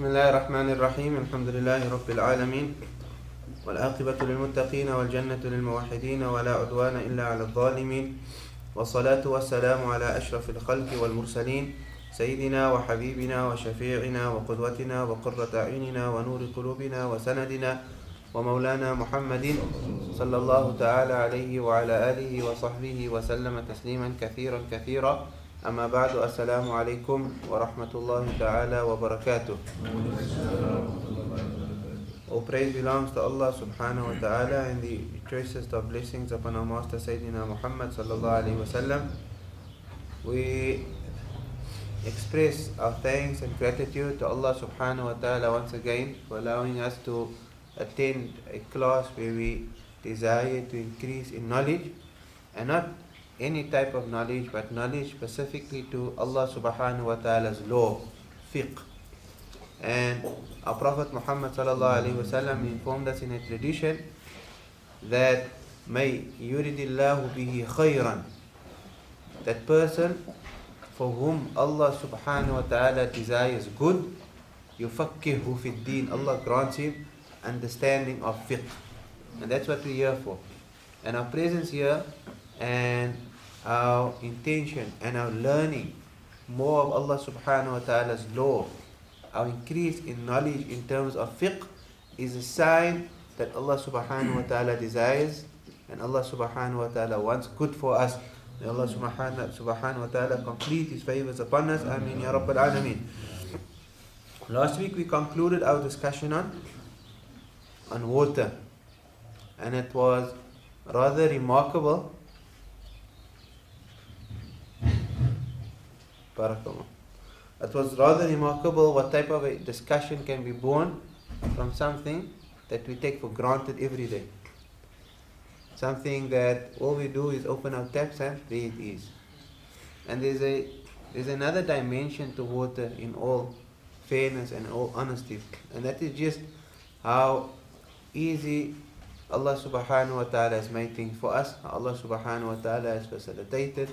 بسم الله الرحمن الرحيم الحمد لله رب العالمين والعاقبة للمتقين والجنة للموحدين ولا عدوان إلا على الظالمين والصلاة والسلام على أشرف الخلق والمرسلين سيدنا وحبيبنا وشفيعنا وقدوتنا وقرة أعيننا ونور قلوبنا وسندنا ومولانا محمد صلى الله تعالى عليه وعلى آله وصحبه وسلم تسليما كثيرا كثيرا أما بعد السلام عليكم ورحمة الله تعالى وبركاته All praise belongs to Allah subhanahu wa ta'ala and the choicest of blessings upon our Master Sayyidina Muhammad sallallahu alayhi wa sallam. We express our thanks and gratitude to Allah subhanahu wa ta'ala once again for allowing us to attend a class where we desire to increase in knowledge and not any type of knowledge but knowledge specifically to Allah subhanahu wa ta'ala's law, fiqh. And our Prophet Muhammad sallallahu alaihi wasallam informed us in a tradition that may yuridillahu bihi khayran. That person for whom Allah subhanahu wa ta'ala desires good, yufakkihu fi deen. Allah grants him understanding of fiqh. And that's what we're here for. And our presence here and our intention and our learning more of Allah subhanahu wa ta'ala's law, our increase in knowledge in terms of fiqh is a sign that Allah subhanahu wa ta'ala desires and Allah subhanahu wa ta'ala wants good for us. May Allah subhanahu, wa ta'ala complete His favors upon us. Ameen Ya Rabbal Alameen. Last week we concluded our discussion on, on water and it was rather remarkable Barakallah. It was rather remarkable what type of a discussion can be born from something that we take for granted every day. Something that all we do is open our taps and there it is. And there's a there's another dimension to water in all fairness and all honesty. And that is just how easy Allah subhanahu wa ta'ala has made things for us. Allah subhanahu wa ta'ala has facilitated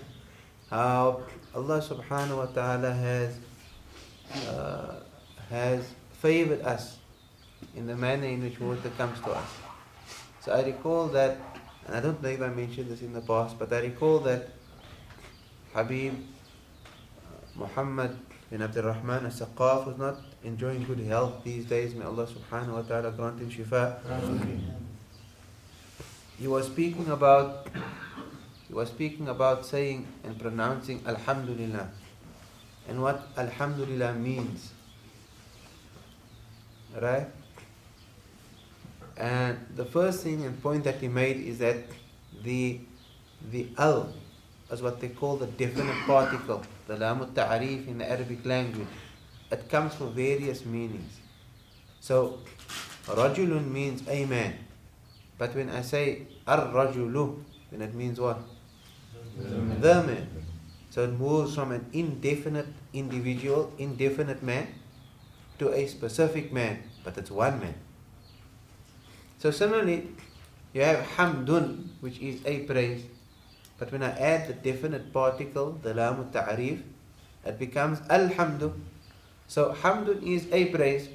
how Allah subhanahu wa ta'ala has uh, has favored us in the manner in which water comes to us. So I recall that, and I don't know if I mentioned this in the past, but I recall that Habib uh, Muhammad bin Abdul Rahman al-Saqaf was not enjoying good health these days. May Allah subhanahu wa ta'ala grant him shifa. He was speaking about he was speaking about saying and pronouncing Alhamdulillah and what Alhamdulillah means. Right? And the first thing and point that he made is that the the al is what they call the definite particle, the lam ta'arif in the Arabic language. It comes for various meanings. So rajulun means a man. But when I say ar-rajulu, then it means what? The man. So it moves from an indefinite individual, indefinite man, to a specific man, but it's one man. So similarly, you have hamdun, which is a praise, but when I add the definite particle, the lam ta'arif, it becomes alhamdu. So hamdun is a praise,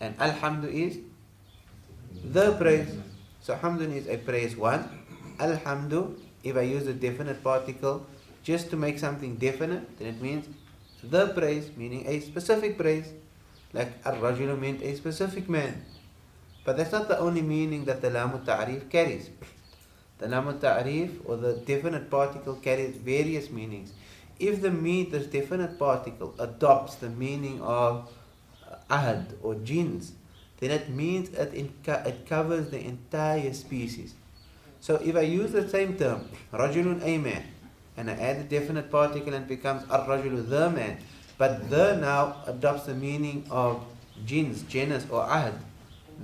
and alhamdu is the praise. So hamdun is a praise one, alhamdu if I use a definite particle just to make something definite, then it means the praise, meaning a specific praise. Like ar-rajulu meant a specific man. But that's not the only meaning that the lam ta'arif carries. The lam ta'arif or the definite particle carries various meanings. If the mean, this definite particle adopts the meaning of ahad or jins, then it means it, it covers the entire species. So if I use the same term, rajulun a man, and I add a definite particle and it becomes ar-rajulu the man, but the now adopts the meaning of jins, genus or ahad,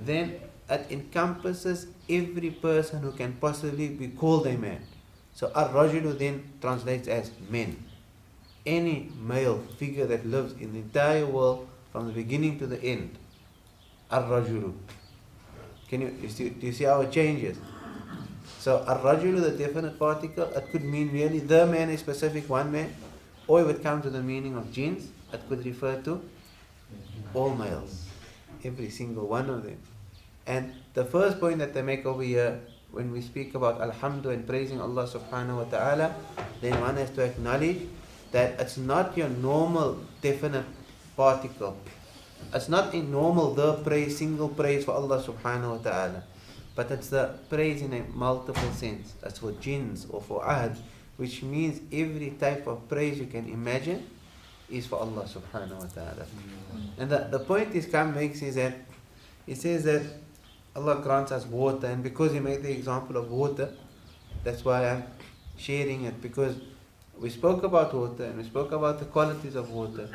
then it encompasses every person who can possibly be called a man. So ar-rajulu then translates as men. Any male figure that lives in the entire world from the beginning to the end. Ar-rajulu. Can you, do you see how it changes? So ar-rajulu, the definite particle, it could mean really the man, a specific one man, or it would come to the meaning of jins, it could refer to all males, every single one of them. And the first point that they make over here, when we speak about Alhamdulillah and praising Allah subhanahu wa ta'ala, then one has to acknowledge that it's not your normal definite particle. It's not a normal the praise, single praise for Allah subhanahu wa ta'ala. But it's the praise in a multiple sense. That's for jins or for ahad, which means every type of praise you can imagine is for Allah subhanahu wa ta'ala. And the, the point this Kam makes is that he says that Allah grants us water, and because he made the example of water, that's why I'm sharing it because we spoke about water and we spoke about the qualities of water.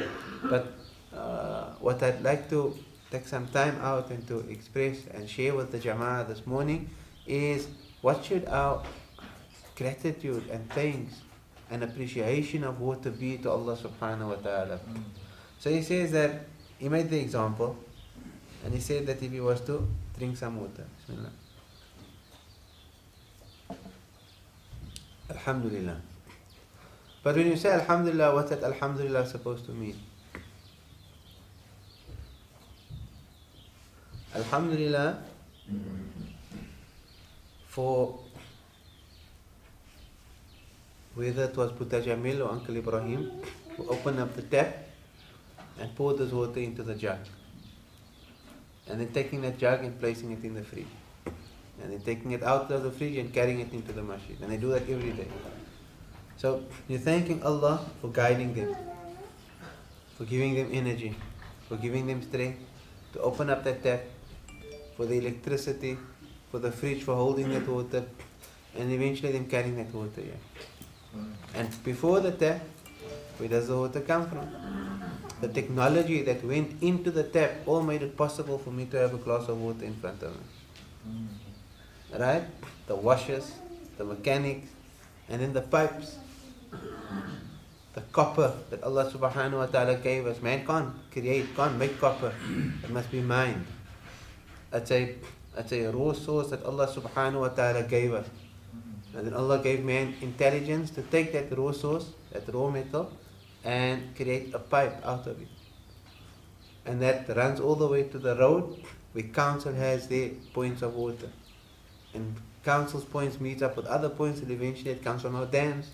But uh, what I'd like to take some time out and to express and share with the Jama'ah this morning is what should our gratitude and thanks and appreciation of water be to Allah subhanahu wa ta'ala. Mm. So he says that he made the example and he said that if he was to drink some water. Bismillah. Alhamdulillah. But when you say Alhamdulillah, what's that Alhamdulillah supposed to mean? Alhamdulillah for whether it was Buddha Jamil or Uncle Ibrahim who opened up the tap and poured this water into the jug. And then taking that jug and placing it in the fridge. And then taking it out of the fridge and carrying it into the masjid. And they do that every day. So you're thanking Allah for guiding them, for giving them energy, for giving them strength to open up that tap, for the electricity, for the fridge for holding that water, and eventually them carrying that water here. And before the tap, where does the water come from? The technology that went into the tap all made it possible for me to have a glass of water in front of me. Right? The washers, the mechanics, and then the pipes. The copper that Allah subhanahu wa ta'ala gave us. Man can't create, can't make copper. It must be mined. It's a, it's a raw source that Allah subhanahu wa ta'ala gave us. And then Allah gave man intelligence to take that raw source, that raw metal, and create a pipe out of it. And that runs all the way to the road where council has their points of water. And council's points meet up with other points and eventually it comes from our dams.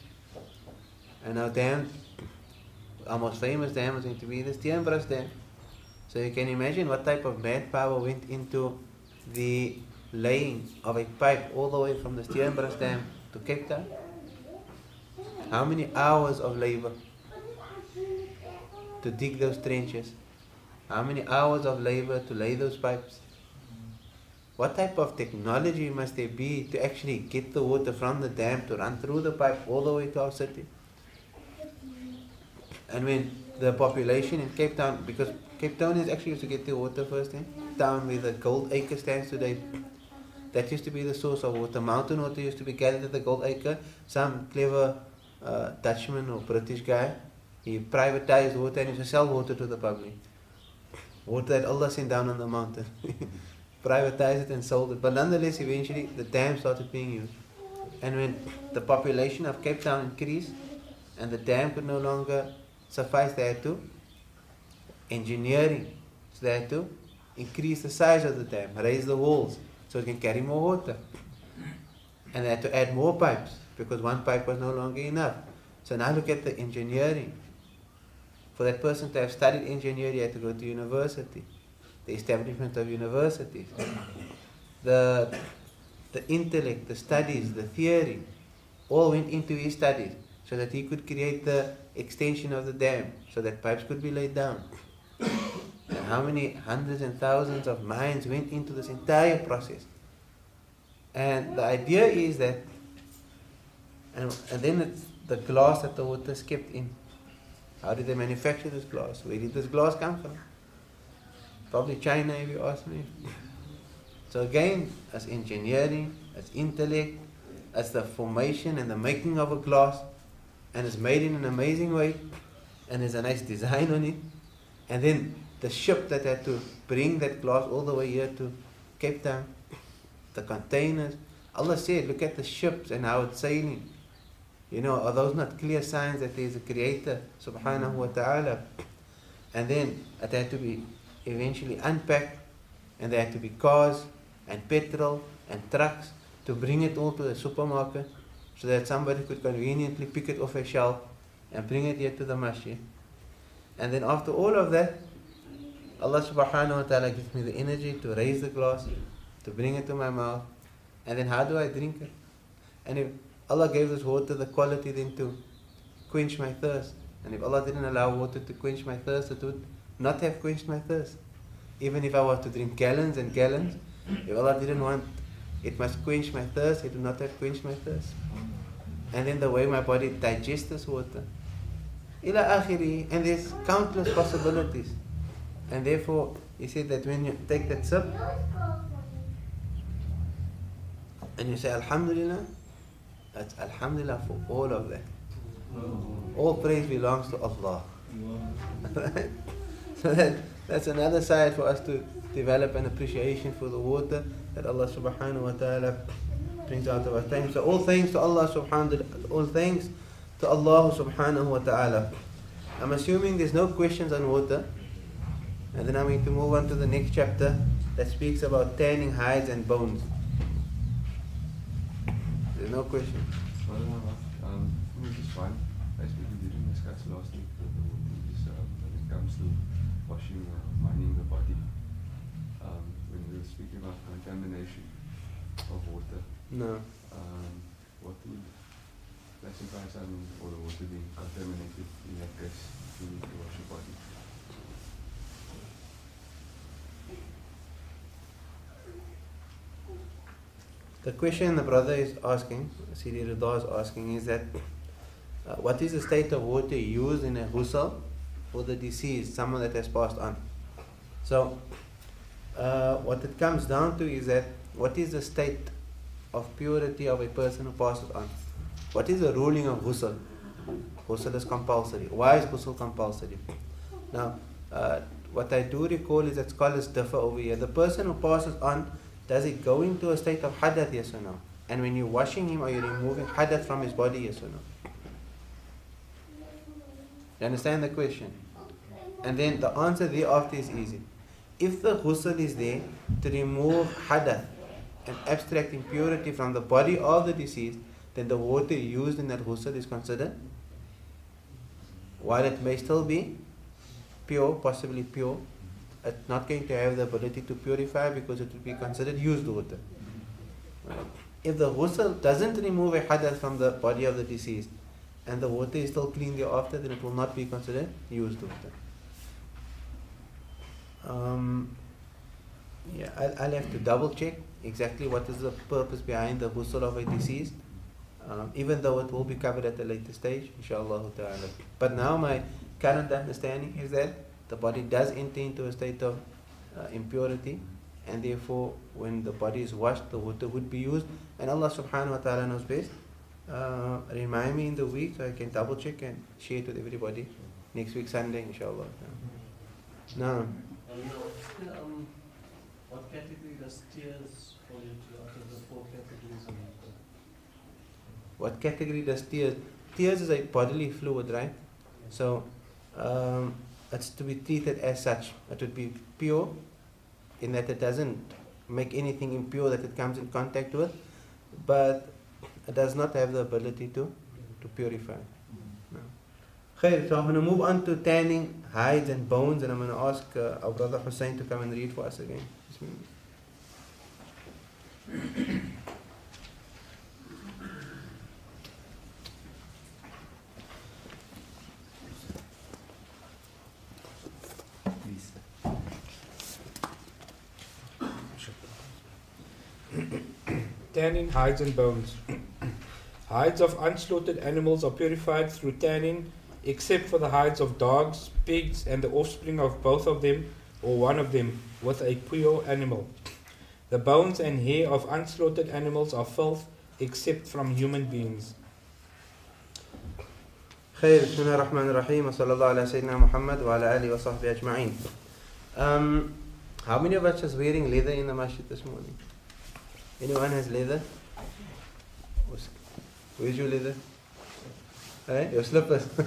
And our dams, our most famous dam is going to be the Steenbras Dam. So you can imagine what type of manpower went into the laying of a pipe all the way from the Steenbras Dam to Cape Town. How many hours of labor to dig those trenches? How many hours of labor to lay those pipes? What type of technology must there be to actually get the water from the dam to run through the pipe all the way to our city? And when the population in Cape Town, because Cape Town is actually used to get the water first in, down where the Golden Acre stands today, that used to be the source of water. Mountain water used to be gathered at the Golden Acre. Some clever uh, Dutchman or British guy, he privatized water and used to sell water to the public. Water that Allah sent down on the mountain. privatized it and sold it. But nonetheless, eventually the dam started being used. And when the population of Cape Town increased and the dam could no longer suffice, they had to engineering. So they had to increase the size of the dam, raise the walls so it can carry more water. And they had to add more pipes because one pipe was no longer enough. So now look at the engineering. For that person to have studied engineering, he had to go to university the establishment of universities, the, the intellect, the studies, the theory, all went into his studies so that he could create the extension of the dam so that pipes could be laid down. How many hundreds and thousands of minds went into this entire process. And the idea is that, and, and then it's the glass that the water is kept in. How did they manufacture this glass? Where did this glass come from? Probably China if you ask me. So again, as engineering, as intellect, as the formation and the making of a glass, and it's made in an amazing way, and there's a nice design on it, and then the ship that had to bring that glass all the way here to Cape Town, the containers. Allah said, look at the ships and how it's sailing. You know, are those not clear signs that there is a creator, subhanahu wa ta'ala? And then it had to be eventually unpacked and there had to be cars and petrol and trucks to bring it all to the supermarket so that somebody could conveniently pick it off a shelf and bring it here to the masjid. And then after all of that, Allah subhanahu wa ta'ala gives me the energy to raise the glass, to bring it to my mouth, and then how do I drink it? And if Allah gave this water the quality then to quench my thirst, and if Allah didn't allow water to quench my thirst, it would not have quenched my thirst. Even if I was to drink gallons and gallons, if Allah didn't want it must quench my thirst, it would not have quenched my thirst. And then the way my body digests this water. Ila akhiri, and there's countless possibilities. And therefore, he said that when you take that sip and you say Alhamdulillah, that's Alhamdulillah for all of that. All praise belongs to Allah. so that, that's another side for us to develop an appreciation for the water that Allah subhanahu wa ta'ala brings out of our time. So all thanks to Allah subhanahu wa ta'ala. All thanks to Allah subhanahu wa ta'ala. I'm assuming there's no questions on water. And then I'm going to move on to the next chapter that speaks about tanning hides and bones. There's no question. Um, which is fine. Basically, we didn't discuss last week the, the is um, when it comes to washing, uh, the body. Um, when we were speaking about contamination of water, No. Some or the contaminated to, to wash your body? The question the brother is asking, Sidi Rida is asking, is that uh, what is the state of water used in a ghusl for the deceased, someone that has passed on? So, uh, what it comes down to is that what is the state of purity of a person who passes on? What is the ruling of ghusl? Ghusl is compulsory. Why is ghusl compulsory? Now, uh, what I do recall is that scholars differ over here. The person who passes on does it go into a state of hadath, yes or no? And when you're washing him, are you removing hadath from his body, yes or no? You understand the question? And then the answer thereafter is easy. If the ghusl is there to remove hadath and abstract impurity from the body of the deceased, then the water used in that ghusl is considered, while it may still be pure, possibly pure, it's not going to have the ability to purify because it will be considered used water. If the ghusl doesn't remove a hadath from the body of the deceased and the water is still clean thereafter, then it will not be considered used water. Um, yeah, I'll, I'll have to double check exactly what is the purpose behind the ghusl of a deceased, um, even though it will be covered at a later stage, inshallah ta'ala. But now my current understanding is that the body does enter into a state of uh, impurity and therefore when the body is washed the water would be used. And Allah subhanahu wa ta'ala knows best. Uh, remind me in the week so I can double check and share it with everybody next week Sunday inshallah. Now Um, what category does tears fall into out of the four categories of water? What category does tears tears is a bodily fluid right so um, it's to be treated as such. It would be pure in that it doesn't make anything impure that it comes in contact with, but it does not have the ability to, to purify. No. Khair, so I'm going to move on to tanning hides and bones, and I'm going to ask uh, our brother Hussein to come and read for us again. Tanning hides and bones. hides of unslaughtered animals are purified through tanning, except for the hides of dogs, pigs, and the offspring of both of them or one of them with a pure animal. The bones and hair of unslaughtered animals are filth, except from human beings. خير بسم الله الرحمن الرحيم وصلى الله على سيدنا محمد وعلى آله وصحبه أجمعين um, How many of us is wearing leather in the masjid this morning? Anyone has leather? Where's- your leather? Hey, your slippers.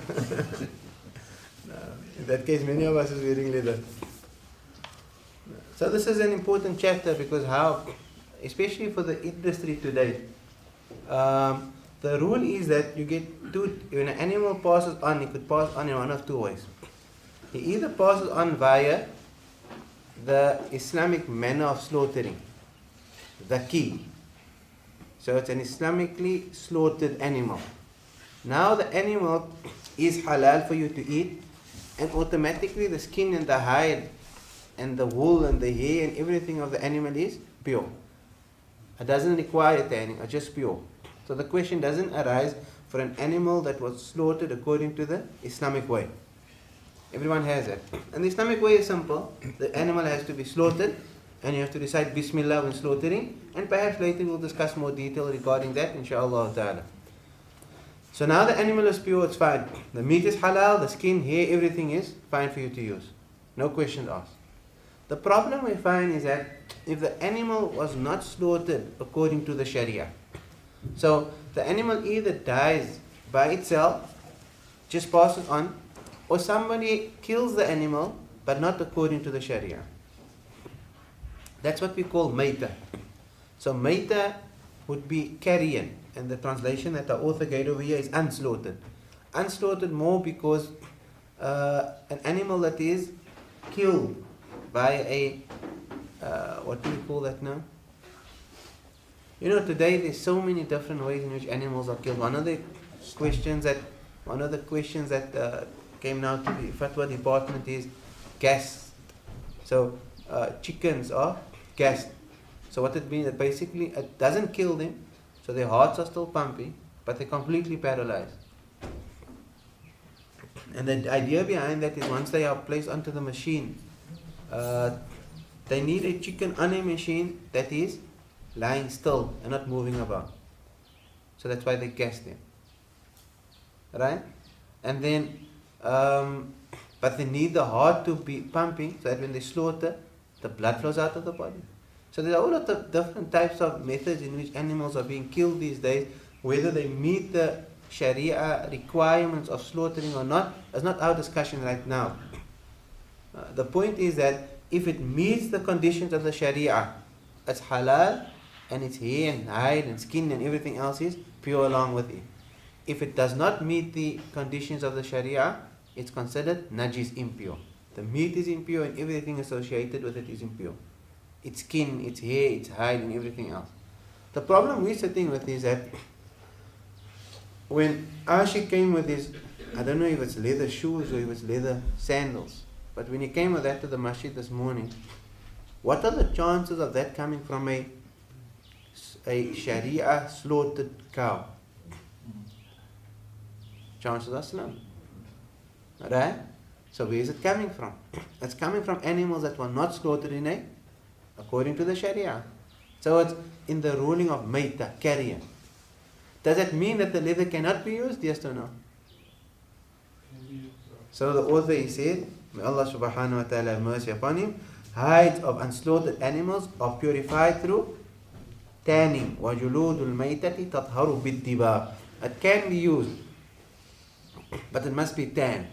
no, in that case, many of us is wearing leather. So this is an important chapter because how, especially for the industry today, um, the rule is that you get two. When an animal passes on, it could pass on in one of two ways. He either passes on via the Islamic manner of slaughtering, the key. So it's an Islamically slaughtered animal. Now the animal is halal for you to eat, and automatically the skin and the hide and the wool and the hair and everything of the animal is pure. It doesn't require tanning, it's just pure. So the question doesn't arise for an animal that was slaughtered according to the Islamic way. Everyone has it. And the Islamic way is simple. The animal has to be slaughtered and you have to recite Bismillah when slaughtering. And perhaps later we'll discuss more detail regarding that, inshallah ta'ala. So now the animal is pure, it's fine. The meat is halal, the skin, hair, everything is fine for you to use. No questions asked. The problem we find is that if the animal was not slaughtered according to the Sharia, so the animal either dies by itself, just passes on, or somebody kills the animal but not according to the Sharia. That's what we call maita. So maita would be carrion, and the translation that the author gave over here is unslaughtered. Unslaughtered more because uh, an animal that is killed by a uh, what do you call that now? You know, today there's so many different ways in which animals are killed. One of the questions that one of the questions that uh, came now to the fatwa department is gas. So uh, chickens are gassed. So what it means that basically it doesn't kill them, so their hearts are still pumping, but they're completely paralyzed. And the idea behind that is once they are placed onto the machine, uh, they need a chicken on a machine that is lying still and not moving about. So that's why they gas them. Right? And then, um, but they need the heart to be pumping so that when they slaughter, the blood flows out of the body. So there are a lot of different types of methods in which animals are being killed these days, whether they meet the Sharia requirements of slaughtering or not, is not our discussion right now. Uh, the point is that if it meets the conditions of the Sharia, it's halal and its hair and hide and skin and everything else is pure along with it. If it does not meet the conditions of the Sharia, it's considered najis impure. The meat is impure and everything associated with it is impure. Its skin, its hair, its hide and everything else. The problem we're sitting with is that when Ashi came with his, I don't know if it's leather shoes or if it's leather sandals, but when he came with that to the masjid this morning, what are the chances of that coming from a, a Sharia slaughtered cow? Chances are slim. Right? So where is it coming from? It's coming from animals that were not slaughtered in a, according to the Sharia. So it's in the ruling of maita, carrion. Does that mean that the leather cannot be used? Yes or no? So the author he said, May Allah subhanahu wa ta'ala have mercy upon him, hides of unslaughtered animals are purified through tanning. وَجُلُودُ الْمَيْتَةِ تَطْهَرُ بِالدِّبَاءِ It can be used, but it must be tanned.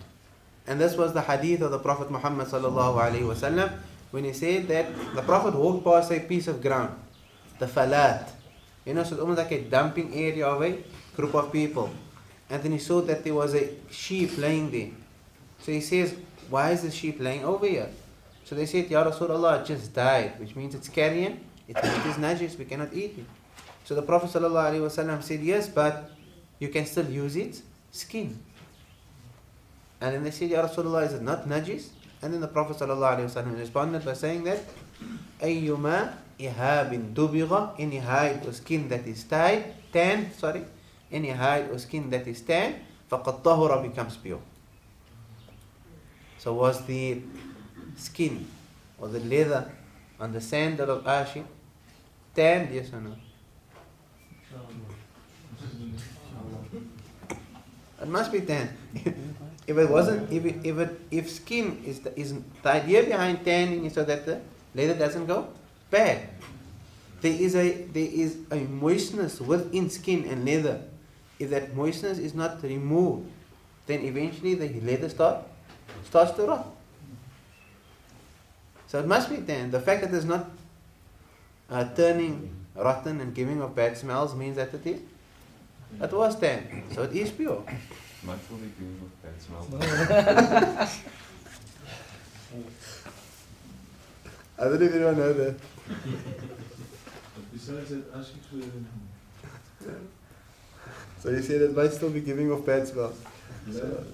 And this was the hadith of the Prophet Muhammad sallallahu alayhi wa sallam, when he said that the Prophet walked past a piece of ground, the falat. You know, so it's almost like a dumping area of a group of people. And then he saw that there was a sheep laying there. So he says, why is the sheep laying over here? So they said, Ya Rasulullah, it just died, which means it's carrion, it is najis, we cannot eat it. So the Prophet said, yes, but you can still use its skin. And then they said, Ya Rasulullah, is it not najis? And then the Prophet ﷺ responded by saying that, أيما إهاب دبغ any hide or skin that is tied, tanned, sorry, any hide or skin that is tanned, فقد طهر becomes pure. So was the skin or the leather on the sandal of Ashi tanned, yes or no? It must be tanned. if it wasn't, if it, if it, if skin is the, is the idea behind tanning is so that the leather doesn't go bad. There is a there is a moistness within skin and leather. If that moistness is not removed, then eventually the leather start starts to rot. So it must be tan. The fact that it's not uh, turning rotten and giving off bad smells means that it is. It was tan. So it is pure. Much will be giving off bad smell. I don't know if anyone know that. Besides that, asking for So you said it might still be giving off bad smells. So,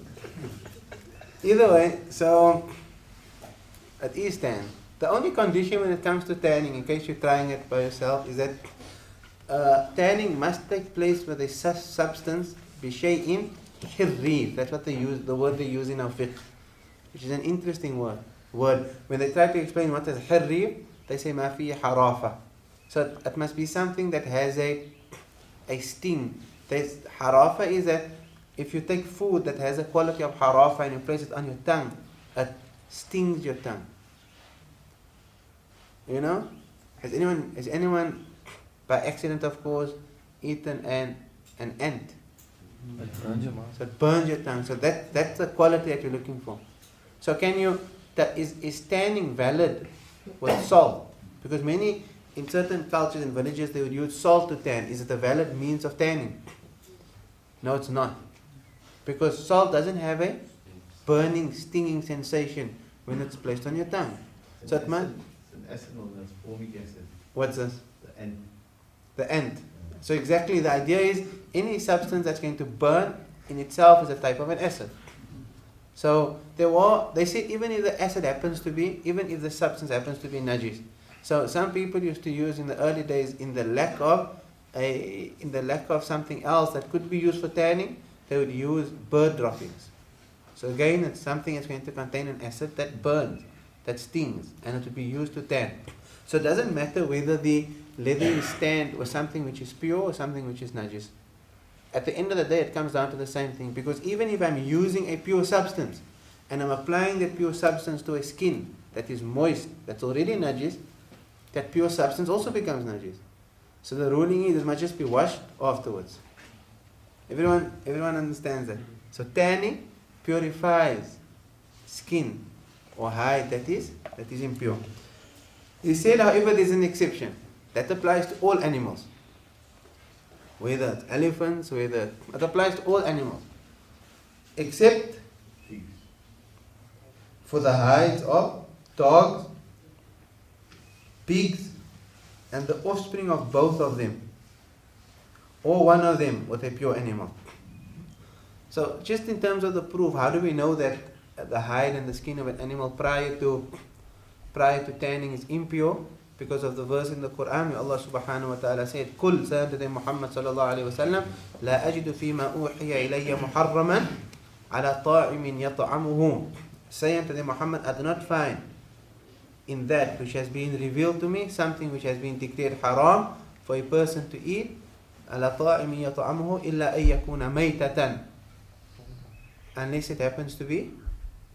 either way, so at East tan. The only condition when it comes to tanning, in case you're trying it by yourself, is that uh, tanning must take place with a su- substance, bishay'in hirrif. That's what they use, the word they use in our fiqh, which is an interesting word. Word. When they try to explain what is hirrif, they say ma fi harafa. So it, it must be something that has a a sting. There's, harafa is that if you take food that has a quality of harafa and you place it on your tongue, it stings your tongue. You know? Has anyone has anyone by accident of course eaten an an ant? So it burns your tongue. So that that's the quality that you're looking for. So can you that is is tanning valid with salt? Because many in certain cultures and villages they would use salt to tan. Is it a valid means of tanning? No, it's not. Because salt doesn't have a burning, stinging sensation when it's placed on your tongue. So it must. It's an acid that's formic acid. What's this? The end. The end. So exactly the idea is any substance that's going to burn in itself is a type of an acid. So there were they say even if the acid happens to be even if the substance happens to be najis. So some people used to use in the early days in the lack of a in the lack of something else that could be used for tanning, they would use bird droppings. So again it's something that's going to contain an acid that burns, that stings, and it would be used to tan. So it doesn't matter whether the leather is tanned or something which is pure or something which is najis. At the end of the day, it comes down to the same thing because even if I'm using a pure substance and I'm applying that pure substance to a skin that is moist, that's already najis, that pure substance also becomes najis. So the ruling is it must just be washed afterwards. Everyone, everyone understands that. So tanning purifies skin or hide that is that is impure. He said, however, there's an exception. That applies to all animals. Whether it's elephants, whether it applies to all animals. Except for the hides of dogs, pigs, and the offspring of both of them, or one of them with a pure animal. So, just in terms of the proof, how do we know that the hide and the skin of an animal prior to prior to tanning is impure? because of the verse in the Quran where Allah subhanahu wa ta'ala said, Kul Sayyidina Muhammad sallallahu alayhi wa sallam, La ajidu fima uhiya ilayya muharraman ala ta'imin yata'amuhu. Sayyidina Muhammad, I do not find in that which has been revealed to me, something which has been declared haram for a person to eat, ala ta'imin yata'amuhu illa ayyakuna maytatan. Unless it happens to be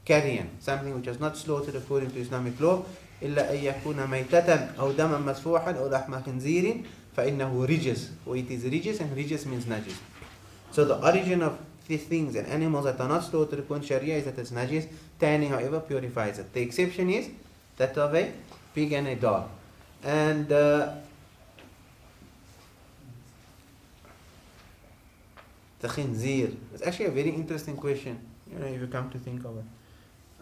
carrion, something which was not slaughtered according to Islamic law, إلا أن يكون ميتة أو دما مسفوحا أو لحم خنزير فإنه رجس it is رجس and رجس means najis so the origin of these things and animals that are not slaughtered according to Sharia is that it's najis tanning however purifies it the exception is that of a pig and a dog and uh, the khinzir it's actually a very interesting question you know if you come to think of it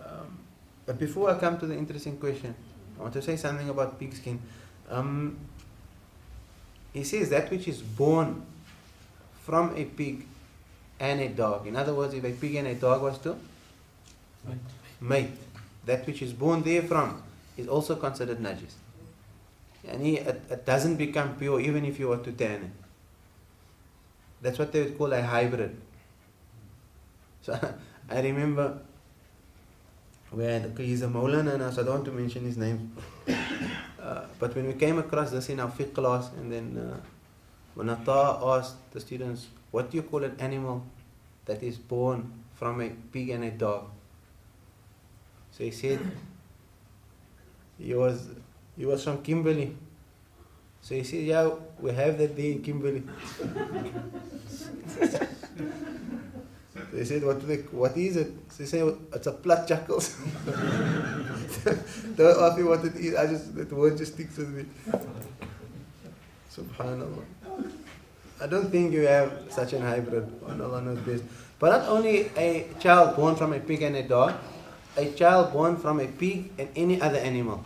um, but before I come to the interesting question I want to say something about pigskin um, he says that which is born from a pig and a dog. In other words if a pig and a dog was to mate. that which is born therefrom is also considered najis. And he, it, it doesn't become pure even if you were to tan it. That's what they would call a hybrid. So I remember when he's a Maulana now, so I don't want to mention his name. Uh, but when we came across this in our fiqh class, and then uh, when Atta asked the students, what do you call an animal that is born from a pig and a dog? So he said, he was, he was from Kimberley. So he said, yeah, we have that there in Kimberley. They said, what, they, what is it? They say, it's a plat jackals. Don't ask me what it is. I just that word just sticks with me. Subhanallah. I don't think you have such an hybrid. And Allah knows best. But not only a child born from a pig and a dog, a child born from a pig and any other animal,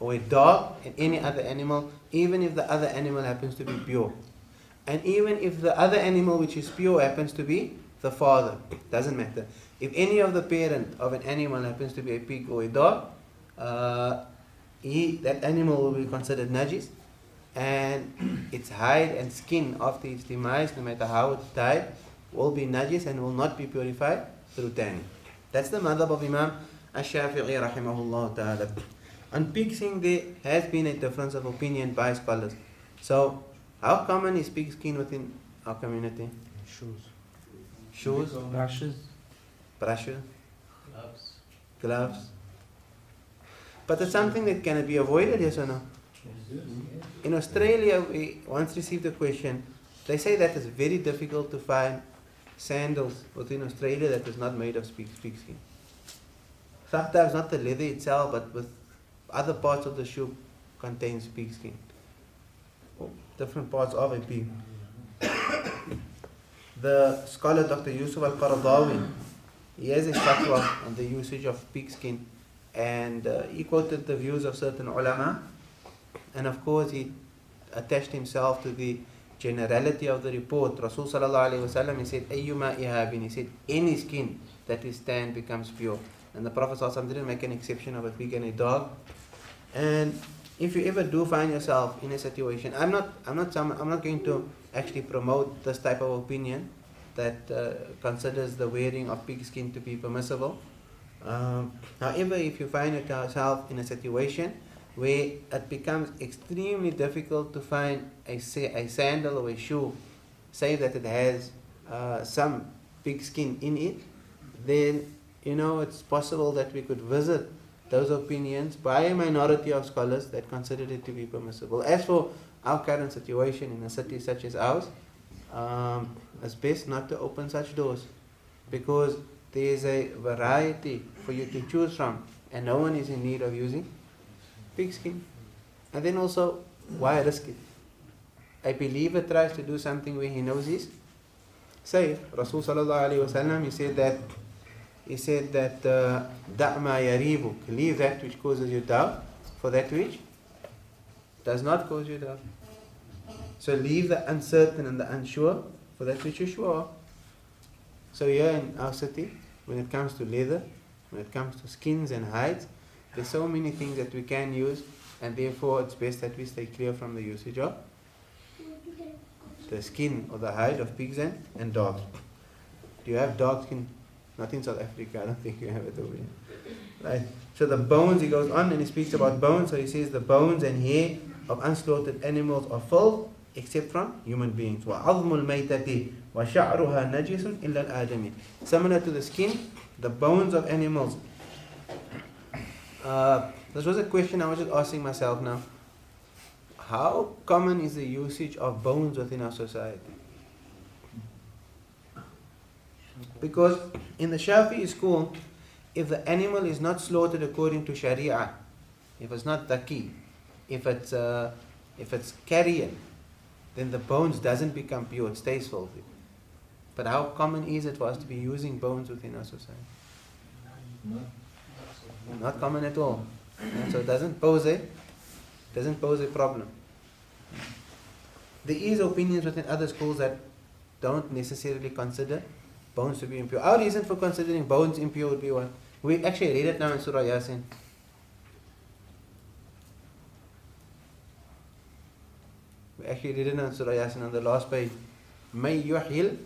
or a dog and any other animal, even if the other animal happens to be pure. And even if the other animal which is pure happens to be the father, doesn't matter. If any of the parent of an animal happens to be a pig or a dog, uh, he, that animal will be considered najis, and its hide and skin after its demise, no matter how it died, will be najis and will not be purified through tanning. That's the madhab of Imam Ash-Shafi'i rahimahullah ta'ala. On pig skin there has been a difference of opinion by scholars. So, how common is pig skin within our community? Shoes. Shoes, Brushes. brushes, Gloves. gloves. But it's something that can be avoided, yes or no? In Australia, we once received a question. They say that it's very difficult to find sandals within Australia that is not made of pig, pig skin. Sometimes not the leather itself, but with other parts of the shoe contains pig skin. Or different parts of a pig. the scholar Dr. Yusuf Al-Qaradawi, he has a fatwa on the usage of pig skin and uh, he quoted the views of certain ulama and of course he attached himself to the generality of the report. Rasul wasallam he said, "Ayyuma ihabin." He said, "Any skin that is tanned becomes pure." And the Prophet didn't make an exception of a pig and a dog. And if you ever do find yourself in a situation, I'm not, I'm not, some, I'm not going to actually promote this type of opinion that uh, considers the wearing of pig skin to be permissible. Um, however, if you find yourself in a situation where it becomes extremely difficult to find a, a sandal or a shoe, say that it has uh, some pig skin in it, then you know it's possible that we could visit those opinions by a minority of scholars that considered it to be permissible. As for our current situation in a city such as ours, um, it's best not to open such doors because there is a variety for you to choose from, and no one is in need of using pigskin. And then also, why risk it? A believer tries to do something where he knows he's safe. Rasul he said that he said that uh, da' ma yaribuk leave that which causes you doubt for that which does not cause you doubt. So leave the uncertain and the unsure for that which is sure. So here in our city, when it comes to leather, when it comes to skins and hides, there's so many things that we can use, and therefore it's best that we stay clear from the usage of the skin or the hide of pigs and, and dogs. Do you have dog skin? Not in South Africa, I don't think you have it over here. Right. So the bones, he goes on and he speaks about bones. So he says the bones and hair of unslaughtered animals are full except from human beings. وَعَظْمُ الْمَيْتَةِ وَشَعْرُهَا نَجِسٌ إِلَّا الْآدَمِ Similar to the skin, the bones of animals. Uh, this was a question I was just asking myself now. How common is the usage of bones within our society? Because in the Shafi'i school, if the animal is not slaughtered according to Sharia, if it's not taki, if it's uh, if it's carrion, then the bones doesn't become pure; it stays filthy. But how common is it for us to be using bones within our society? Not common at all. And so it doesn't pose a doesn't pose a problem. There is opinions within other schools that don't necessarily consider bones to be impure. Our reason for considering bones impure would be what? We actually read it now in Surah Yasin. We actually read it now in Surah Yasin on the last page. مَن يُحْيِلْ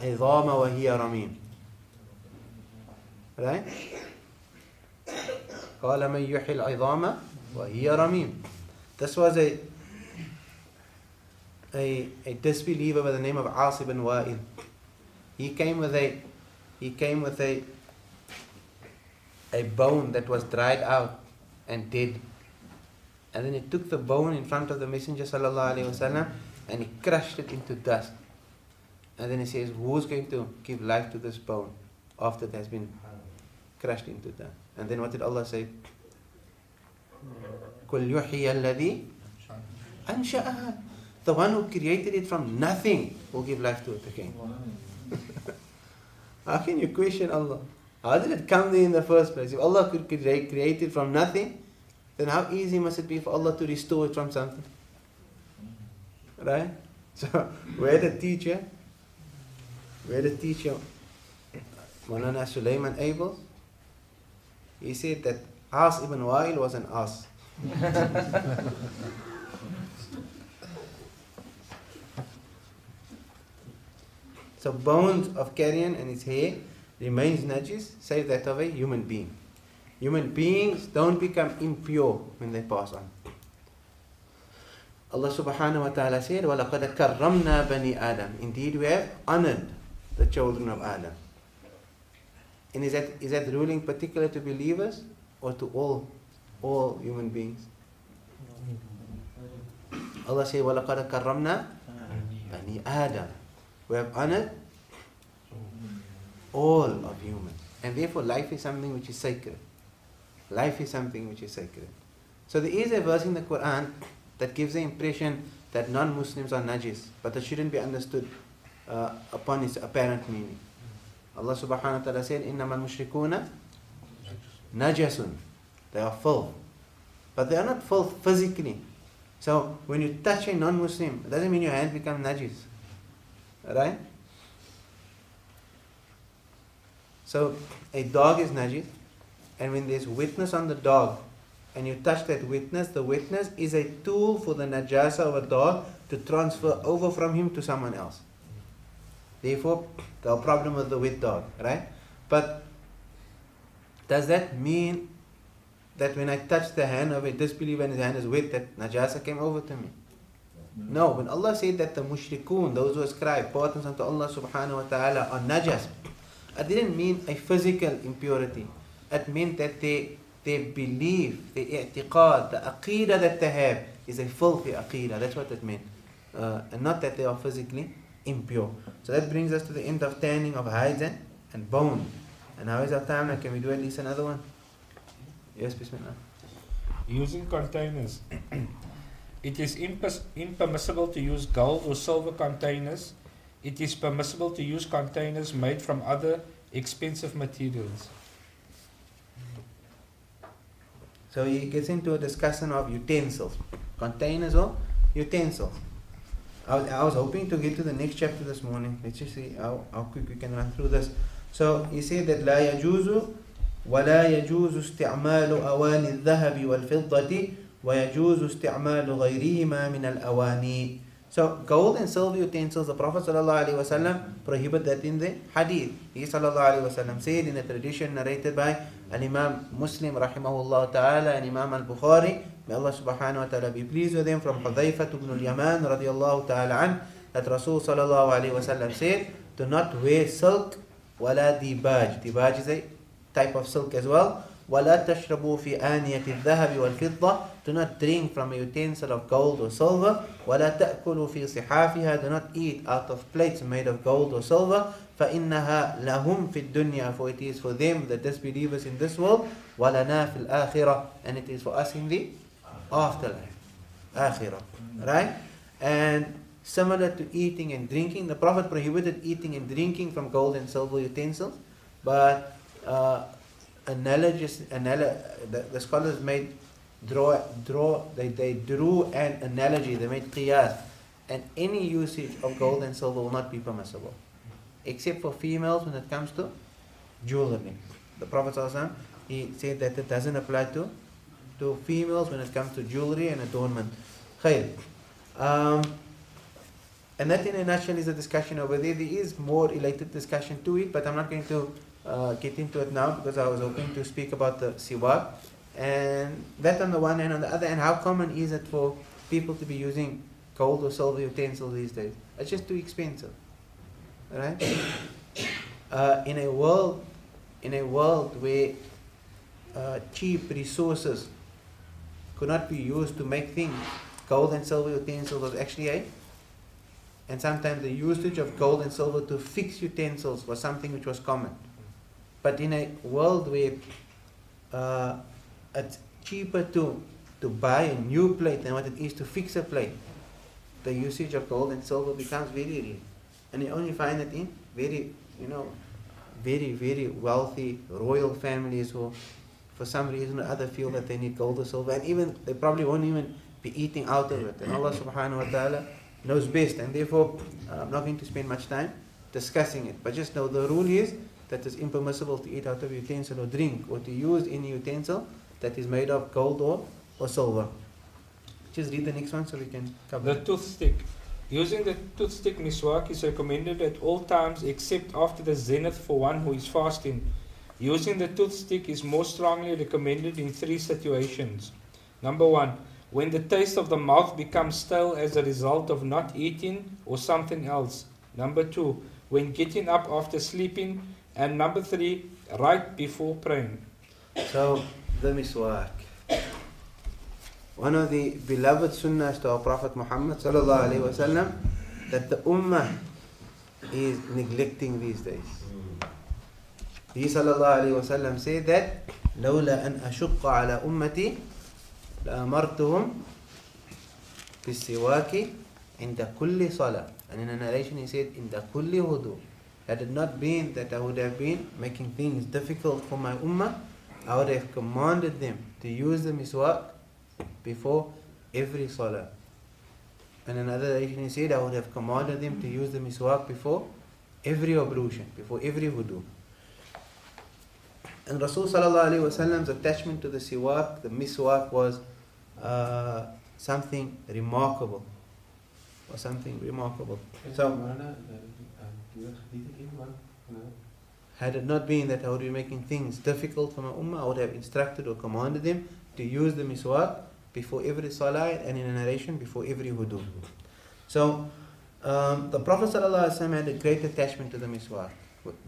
عِظَامَ وَهِيَ رَمِيمٌ Right? قال من يحيي العظام وهي رميم This was a a, a disbeliever by the name of Asib bin Wa'il. He came with a he came with a a bone that was dried out and dead. And then he took the bone in front of the Messenger sallallahu alaihi wasallam and he crushed it into dust. And then he says, Who's going to give life to this bone after it has been crushed into dust? And then what did Allah say? قل يحيي الذي أنشأها The one who created it from nothing will give life to it again. How can you question Allah? How did it come there in the first place? If Allah could create, it from nothing, then how easy must it be for Allah to restore it from something? Right? So, where the teacher, where the teacher, Manana Sulaiman Abel, he said that As ibn Wa'il was an ass. so bones of carrion and his hair remains najis, save that of a human being. Human beings don't become impure when they pass on. Allah subhanahu wa ta'ala said, وَلَقَدْ كَرَّمْنَا بَنِي آدَمَ Indeed, we have honored the children of Adam. And is that, is that ruling particular to believers or to all, all human beings? Allah said, وَلَقَدْ كَرَّمْنَا بَنِي آدَمَ We have honored all of humans. And therefore, life is something which is sacred. Life is something which is sacred. So there is a verse in the Quran that gives the impression that non-Muslims are najis, but that shouldn't be understood uh, upon its apparent meaning. Allah subhanahu wa ta'ala said, إِنَّمَا الْمُشْرِكُونَ نَجَسٌ They are filth. But they are not filth physically. So when you touch a non-Muslim, it doesn't mean your hand becomes najis. Right? So a dog is najis, and when there's witness on the dog, and you touch that witness, the witness is a tool for the najasa of a dog to transfer over from him to someone else. Therefore, the problem with the wet dog, right? But does that mean that when I touch the hand of a disbeliever and his hand is wet, that najasa came over to me? No, when Allah said that the mushrikun, those who ascribe partners unto Allah subhanahu wa ta'ala are najas, it didn't mean a physical impurity. It meant that they, their belief, their i'tiqad, the aqidah that they have is a filthy aqidah. That's what it meant. Uh, and not that they are physically impure. So that brings us to the end of tanning of hides and, and bone. And how is our time now? Can we do at least another one? Yes, Bismillah. Using containers. it is impos- impermissible to use gold or silver containers. It is permissible to use containers made from other expensive materials. So he gets into a discussion of utensils, containers or utensils. I was, I was hoping to get to the next chapter this morning. Let's just see how, how quick we can run through this. So he said that لا يجوز ولا يجوز استعمال أواني الذهب والفضة ويجوز استعمال غيرهما من الأواني. So gold and silver utensils, the Prophet ﷺ prohibited that in the hadith. He ﷺ said in a tradition narrated by Al-Imam Muslim rahimahullah ta'ala and Imam Al-Bukhari, may Allah subhanahu wa ta'ala be pleased with him from Hudhayfa ibn al-Yaman radiallahu ta'ala an, that Rasul sallallahu alayhi wa sallam said, do not wear silk wala dibaj. Dibaj is a type of silk as well. ولا تشربوا في آنية الذهب والفضة Do not drink from a utensil of gold or silver. ولا تأكلوا في صحافها Do not eat out of plates made of gold or silver. فإنها لهم في الدنيا For it is for them, the disbelievers in this world. ولنا في الآخرة And it is for us in the afterlife. آخرة. Right? And similar to eating and drinking, the Prophet prohibited eating and drinking from gold and silver utensils. But uh, analogous analo- the, the scholars made draw draw they, they drew an analogy they made qiyas and any usage of gold and silver will not be permissible except for females when it comes to jewelry the prophet he said that it doesn't apply to to females when it comes to jewelry and adornment Khair. Um, and that in a nutshell is a discussion over there. There is more related discussion to it, but I'm not going to uh, get into it now because I was hoping to speak about the siwak. And that on the one hand, on the other hand, how common is it for people to be using gold or silver utensils these days? It's just too expensive, right? Uh, in a world, in a world where uh, cheap resources could not be used to make things, gold and silver utensils was actually a and sometimes the usage of gold and silver to fix utensils was something which was common. But in a world where uh, it's cheaper to, to buy a new plate than what it is to fix a plate. The usage of gold and silver becomes very real. And you only find it in very, you know, very, very wealthy royal families who, for some reason or other, feel that they need gold or silver. And even, they probably won't even be eating out of it. And Allah subhanahu wa ta'ala knows best. And therefore, I'm not going to spend much time discussing it. But just know the rule is that it's impermissible to eat out of utensil or drink or to use any utensil that is made of gold or, or silver. Just read the next one so we can cover The toothstick. Using the toothstick miswak is recommended at all times except after the zenith for one who is fasting. Using the toothstick is more strongly recommended in three situations. Number one, when the taste of the mouth becomes stale as a result of not eating or something else. Number two, when getting up after sleeping. And number three, right before praying. So, the miswak. One of the beloved sunnahs to our Prophet Muhammad sallallahu alaihi wasallam that the ummah is neglecting these days. He sallallahu alaihi wasallam said that لولا أن أشق على أمتي لأمرتهم بالسواك عند كل صلاة. And in a narration he said عند كل wudu. had it not been that I would have been making things difficult for my ummah, I would have commanded them to use the miswak before every salah. And another narration he said, I would have commanded them to use the miswak before every ablution, before every wudu. And Rasul sallallahu alaihi wasallam's attachment to the siwak, the miswak, was uh, something remarkable. Was something remarkable. So, had it not been that I would be making things difficult for my ummah, I would have instructed or commanded them to use the miswak before every salah and in a narration before every wudu. So, um, the Prophet ﷺ had a great attachment to the miswak.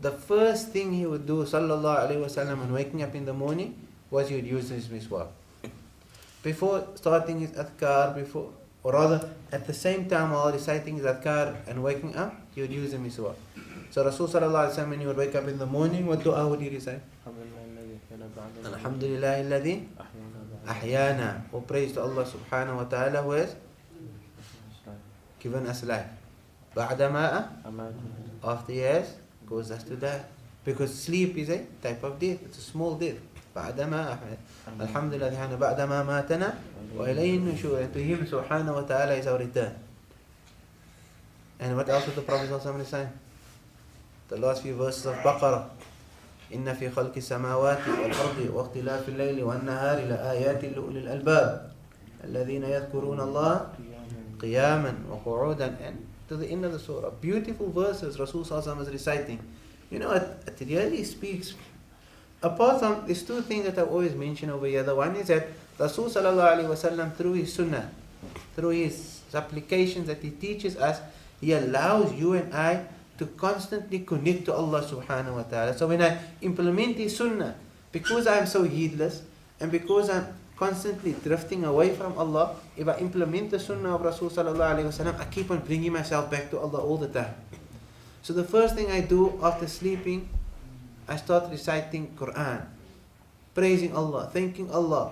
The first thing he would do, sallallahu alaihi wasallam, when waking up in the morning, was he would use his miswak. Before starting his adhkar, before, or rather, at the same time while reciting adhkar and waking up, you would use the miswak. So Rasul sallallahu alaihi wasallam, when you would wake up in the morning, what dua would he recite? Alhamdulillah alladhi ahyana. All praise to Allah subhanahu wa ta'ala who has given us life. Ba'dama after has goes us to die. Because sleep is a type of death. It's a small death. بعدما الحمد لله سبحانه بعدما ماتنا وإليه النشور. يعني تهيم سبحانه وتعالى إذا وردان يعني and what else did the Prophet صلى الله عليه وسلم say? The last few verses of Baqarah. إن في خلق السماوات والأرض واختلاف الليل والنهار لآيات لأولي الألباب. الذين يذكرون الله قياما وقعودا. And to the end of the surah beautiful verses Rasul صلى الله عليه وسلم is reciting. You know it, it really speaks apart from these two things that I've always mentioned over here, the one is that Rasul wasallam through his sunnah, through his supplications that he teaches us, he allows you and I to constantly connect to Allah subhanahu wa ta'ala. So when I implement his sunnah, because I'm so heedless and because I'm constantly drifting away from Allah, if I implement the sunnah of Rasul sallallahu wasallam, I keep on bringing myself back to Allah all the time. So the first thing I do after sleeping I start reciting Quran, praising Allah, thanking Allah.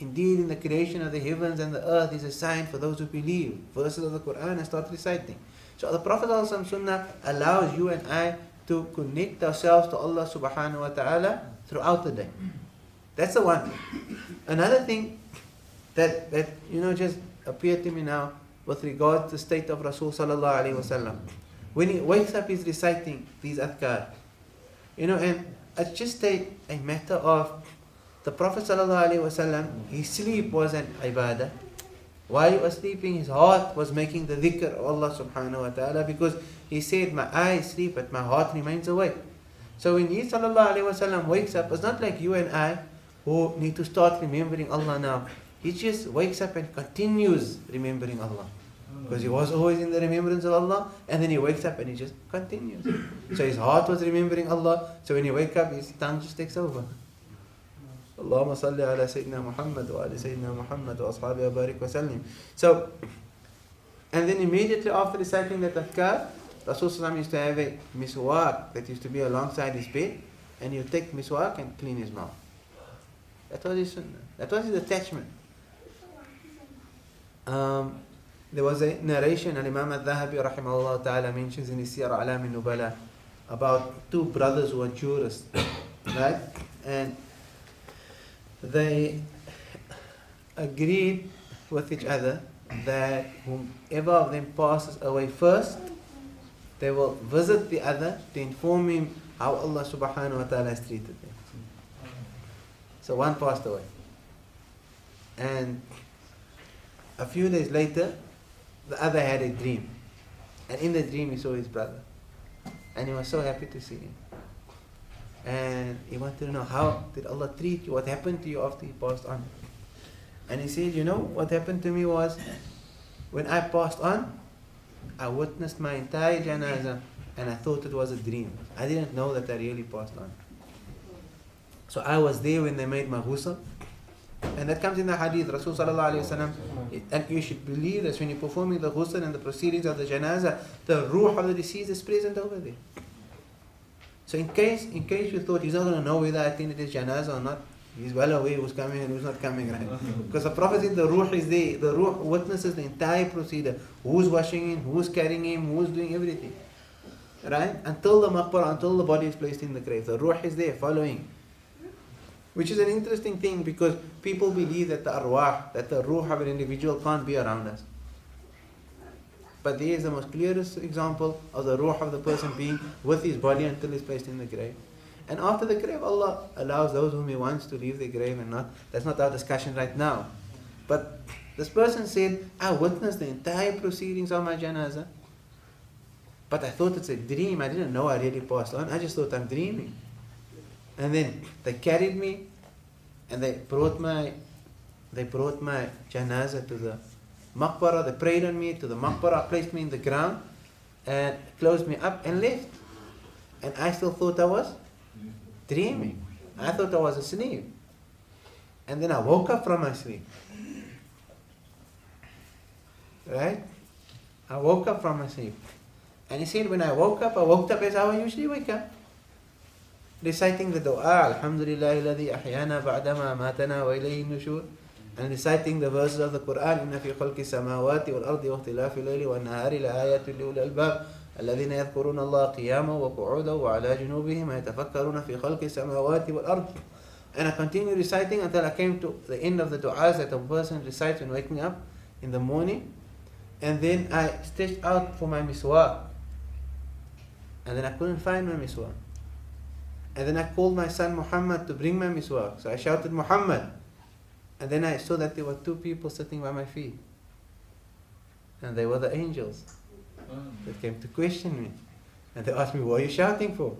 Indeed, in the creation of the heavens and the earth is a sign for those who believe. Verses of the Quran, I start reciting. So the Prophet Sunnah allows you and I to connect ourselves to Allah subhanahu wa ta'ala throughout the day. That's the one. Another thing that, that you know just appeared to me now with regard to the state of Rasul sallallahu alayhi wasallam. When he wakes up, he's reciting these adhkar. You know, and it's just a, a matter of the Prophet ﷺ, his sleep was an ibadah. While he was sleeping, his heart was making the dhikr of Allah subhanahu wa ta'ala because he said, My eyes sleep, but my heart remains awake. So when he ﷺ wakes up, it's not like you and I who need to start remembering Allah now. He just wakes up and continues remembering Allah. Because he was always in the remembrance of Allah, and then he wakes up and he just continues. So his heart was remembering Allah, so when he wakes up, his tongue just takes over. اللهم صل على سيدنا محمد وعلى سيدنا محمد وأصحابه وبارك وسلم. So, and then immediately after reciting the tadkar, Rasul used to have a miswak that used to be alongside his bed, and he would take miswak and clean his mouth. That was his sunnah. That was his attachment. Um, there was a narration, and Imam al-Dhahabi rahimahullah ta'ala mentions in his Siyar Alam Nubala about two brothers who were jurists, right? And they agreed with each other that whomever of them passes away first, they will visit the other to inform him how Allah subhanahu wa ta'ala has treated them. So one passed away. And a few days later, the other had a dream. And in the dream, he saw his brother. And he was so happy to see him. And he wanted to know how did Allah treat you? What happened to you after he passed on? And he said, You know, what happened to me was when I passed on, I witnessed my entire janazah and I thought it was a dream. I didn't know that I really passed on. So I was there when they made my ghusl. And that comes in the hadith, Rasul sallallahu. And you should believe that when you're performing the ghusl and the proceedings of the janazah, the ruh of the deceased is present over there. So in case in case you thought he's not going to know whether I attended his janazah or not, he's well aware who's coming and who's not coming, right? Because the Prophet said the ruh is there. The ruh witnesses the entire procedure. Who's washing him, who's carrying him, who's doing everything. Right? Until the maqbara, until the body is placed in the grave. The ruh is there following. Which is an interesting thing because people believe that the arwah, that the ruh of an individual can't be around us. But there is the most clearest example of the ruh of the person being with his body until he's placed in the grave. And after the grave, Allah allows those whom He wants to leave the grave and not. That's not our discussion right now. But this person said, I witnessed the entire proceedings of my janazah. But I thought it's a dream. I didn't know I really passed on. I just thought I'm dreaming. And then they carried me and they brought my they brought my janazah to the maqbara, they prayed on me to the maqbara, placed me in the ground and closed me up and left. And I still thought I was dreaming. I thought I was asleep. And then I woke up from my sleep. Right? I woke up from my sleep. And he said, when I woke up, I woke up as I usually wake up Reciting the dua, Alhamdulillah alladhi ahyana ba'dama matana wa ilayhi nushur. And reciting the verses of the Quran, إن في خلق السماوات والأرض واختلاف الليل والنهار لآيات لأولي الألباب الذين يذكرون الله قياما وقعودا وعلى جنوبهم يتفكرون في خلق السماوات والأرض And I continue reciting until I came to the end of the du'as that a person recites when waking up in the morning. And then I stretched out for my miswak. And then I couldn't find my miswak. And then I called my son Muhammad to bring my miswak. So I shouted, Muhammad. And then I saw that there were two people sitting by my feet. And they were the angels that came to question me. And they asked me, What are you shouting for?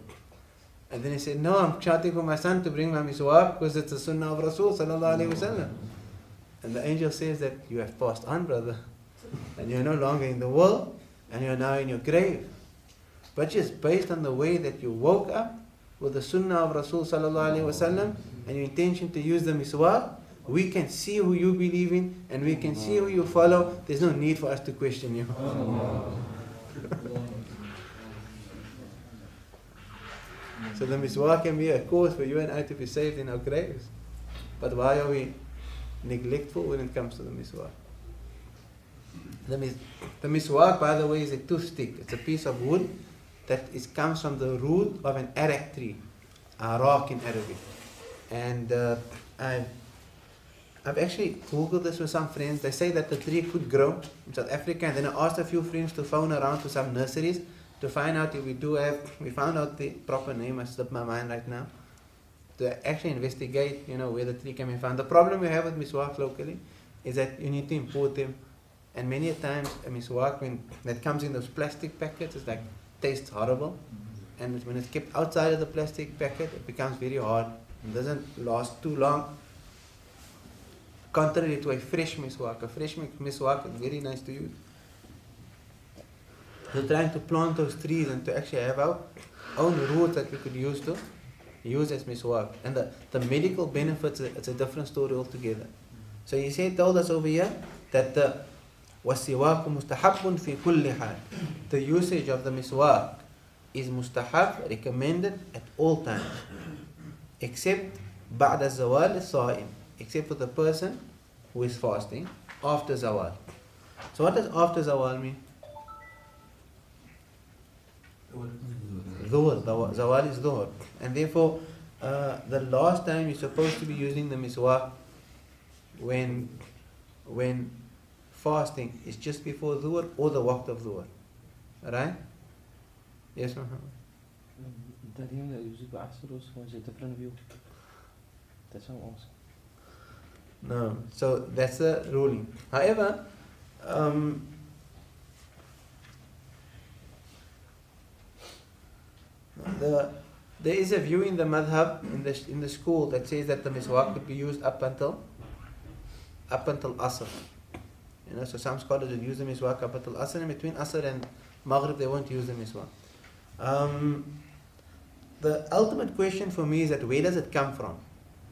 And then he said, No, I'm shouting for my son to bring my miswak because it's the sunnah of Rasul. And the angel says that you have passed on, brother. And you're no longer in the world, and you're now in your grave. But just based on the way that you woke up with the sunnah of Rasul Wasallam and your intention to use the miswak, we can see who you believe in and we can see who you follow. There's no need for us to question you. so the miswak can be a cause for you and I to be saved in our graves. But why are we neglectful when it comes to the miswak? The, mis- the miswak, by the way, is a toothstick. It's a piece of wood that is, comes from the root of an arak tree, arak in Arabic. And uh, I I've actually googled this with some friends. They say that the tree could grow in South Africa, and then I asked a few friends to phone around to some nurseries to find out if we do have. We found out the proper name. I slipped my mind right now. To actually investigate, you know, where the tree can be found. The problem we have with miswak locally is that you need to import them, and many a times a miswak when that comes in those plastic packets, it's like tastes horrible, and when it's kept outside of the plastic packet, it becomes very hard. It doesn't last too long contrary to a fresh miswak. A fresh miswak is very nice to use. So trying to plant those trees and to actually have our own roots that we could use to use as miswak. And the, the medical benefits, it's a different story altogether. So he said, told us over here that the وَالسِّوَاكُ مُسْتَحَبٌ فِي كُلِّ حَالٍ The usage of the miswak is mustahab, recommended at all times. Except بعد الزوال الصائم except for the person who is fasting after zawal. So what does after zawal mean? Dhuhr. Zawa- Zawal is dhuhr. And therefore, uh, the last time you're supposed to be using the miswak when, when fasting is just before dhuhr or the waqt of dhuhr. Right? Yes, Muhammad? That that uses Asr was a different view. That's how I'm. No. So that's the ruling. However, um, the there is a view in the madhab in the in the school that says that the miswak could be used up until up until asr. You know, so some scholars will use the miswak up until asr, and between asr and maghrib they won't use the miswak. Um, the ultimate question for me is that where does it come from?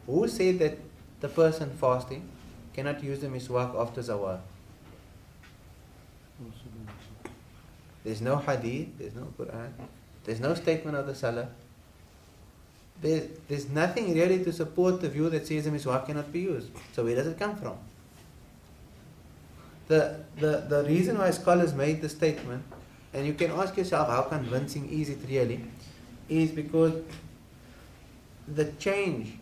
Who said that the person fasting cannot use the miswak after zawal? There's no hadith, there's no Quran, there's no statement of the Salaf. There's, there's nothing really to support the view that says the miswak cannot be used. So where does it come from? The, the, the reason why scholars made the statement, and you can ask yourself how convincing is it really, is because the change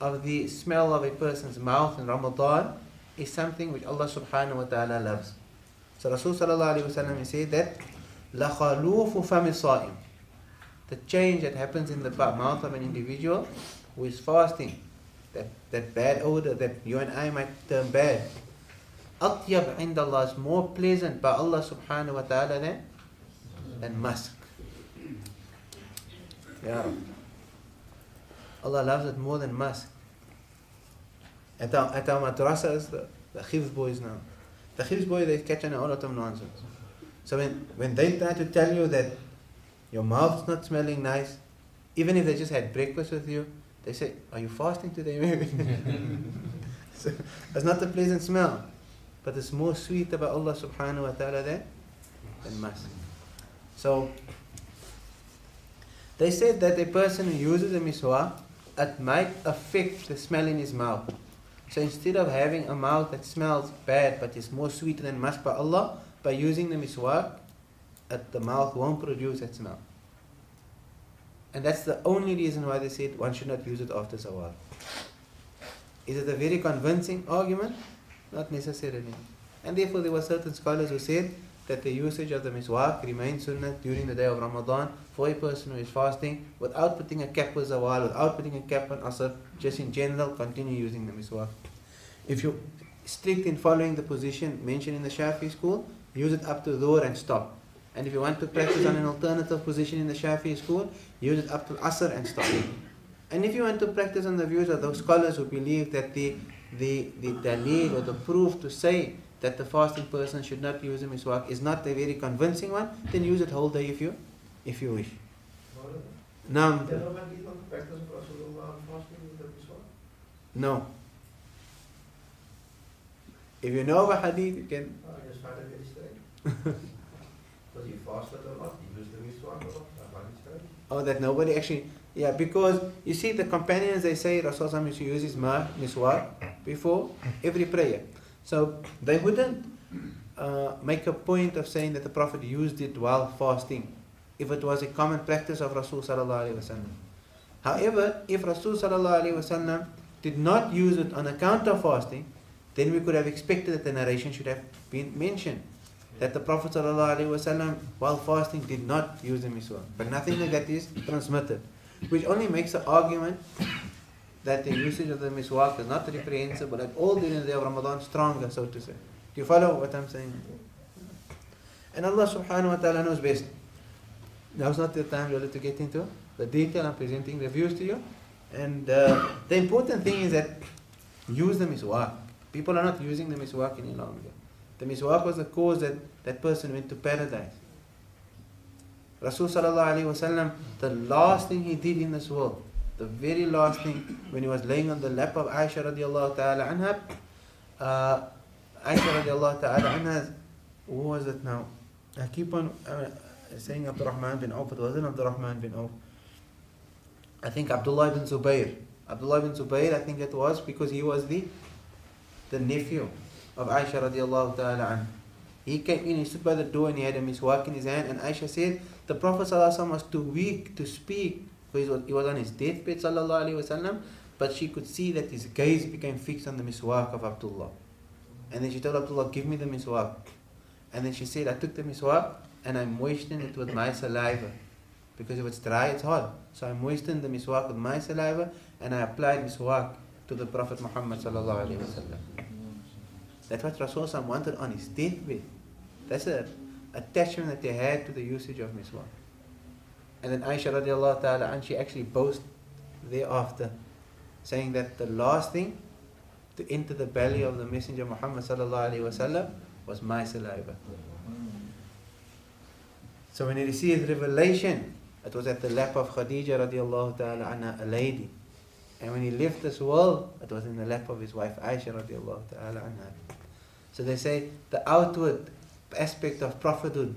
of the smell of a person's mouth in Ramadan is something which Allah subhanahu wa ta'ala loves. So Rasul sallallahu alayhi wa sallam said that لَخَلُوفُ فَمِ الصَّائِمِ The change that happens in the ba- mouth of an individual who is fasting, that, that bad odor that you and I might term bad, Atyab indallah is more pleasant by Allah subhanahu wa ta'ala than, than musk. Yeah. Allah loves it more than musk. At our, at our madrasas, the, the boys now. The Khivs boys, they catch on lot of nonsense. So when, when they try to tell you that your mouth's not smelling nice, even if they just had breakfast with you, they say, Are you fasting today, maybe? so, it's not a pleasant smell but it's more sweet about Allah subhanahu wa ta'ala than, than musk. So they said that a person who uses a miswak, it might affect the smell in his mouth. So instead of having a mouth that smells bad but is more sweet than musk by Allah, by using the miswak, it, uh, the mouth won't produce that smell. And that's the only reason why they said one should not use it after zawal. Is it a very convincing argument? Not necessarily. And therefore there were certain scholars who said that the usage of the miswak remains sunnah during the day of Ramadan for a person who is fasting without putting a cap on zawal, without putting a cap on asr, just in general continue using the miswak. If you strict in following the position mentioned in the Shafi school, use it up to dhuhr and stop. And if you want to practice on an alternative position in the Shafi school, use it up to asr and stop. And if you want to practice on the views of those scholars who believe that the the the dalil or the proof to say that the fasting person should not use the miswak is not a very convincing one, then use it whole day if you if you wish. Now, no. If you know of a hadith, you can. does he fast or not he used the miswak Oh, that nobody actually. Yeah, because you see, the companions they say Rasulullah used to use his ma, miswak before every prayer. So they wouldn't uh, make a point of saying that the Prophet used it while fasting if it was a common practice of Rasul sallallahu alaihi wasallam. However, if Rasul sallallahu alaihi wasallam did not use it on account of fasting, then we could have expected that the narration should have been mentioned that the Prophet wasallam while fasting did not use the miswak. But nothing like that is transmitted, which only makes the argument that the usage of the miswak is not reprehensible at all during the day of Ramadan stronger, so to say. Do you follow what I'm saying? And Allah subhanahu wa ta'ala knows best. Now's not the time really to get into the detail. I'm presenting the views to you. And uh, the important thing is that use the miswak. People are not using the miswak any longer. The miswak was the cause that that person went to paradise. Rasul wasallam, the last thing he did in this world, the very last thing when he was laying on the lap of Aisha radiallahu ta'ala anha, uh, Aisha radiallahu ta'ala anha, what was it now? I keep on uh, saying Abdurrahman bin Auf, it wasn't Abdurrahman bin Auf. I think Abdullah bin Zubayr Abdullah bin Zubayr, I think it was, because he was the the nephew of Aisha radiallahu ta'ala anha. He came in, he stood by the door and he had a miswak in his hand and Aisha said, the Prophet ﷺ was too weak to speak he was, he was on his deathbed wasallam, but she could see that his gaze became fixed on the miswak of Abdullah. And then she told Abdullah, give me the miswak. And then she said, I took the miswak and I moistened it with my saliva. Because if it's dry, it's hard. So I moistened the miswak with my saliva and I applied miswak to the Prophet Muhammad. That's what Rasulullah wanted on his deathbed. That's a attachment that they had to the usage of miswak. And then Aisha radiallahu ta'ala, and she actually boasts thereafter, saying that the last thing to enter the belly of the Messenger Muhammad sallallahu wasallam was my saliva. So when he received revelation, it was at the lap of Khadija radiallahu ta'ala anha, a lady. And when he left this world, it was in the lap of his wife Aisha radiallahu ta'ala anha. So they say the outward aspect of prophethood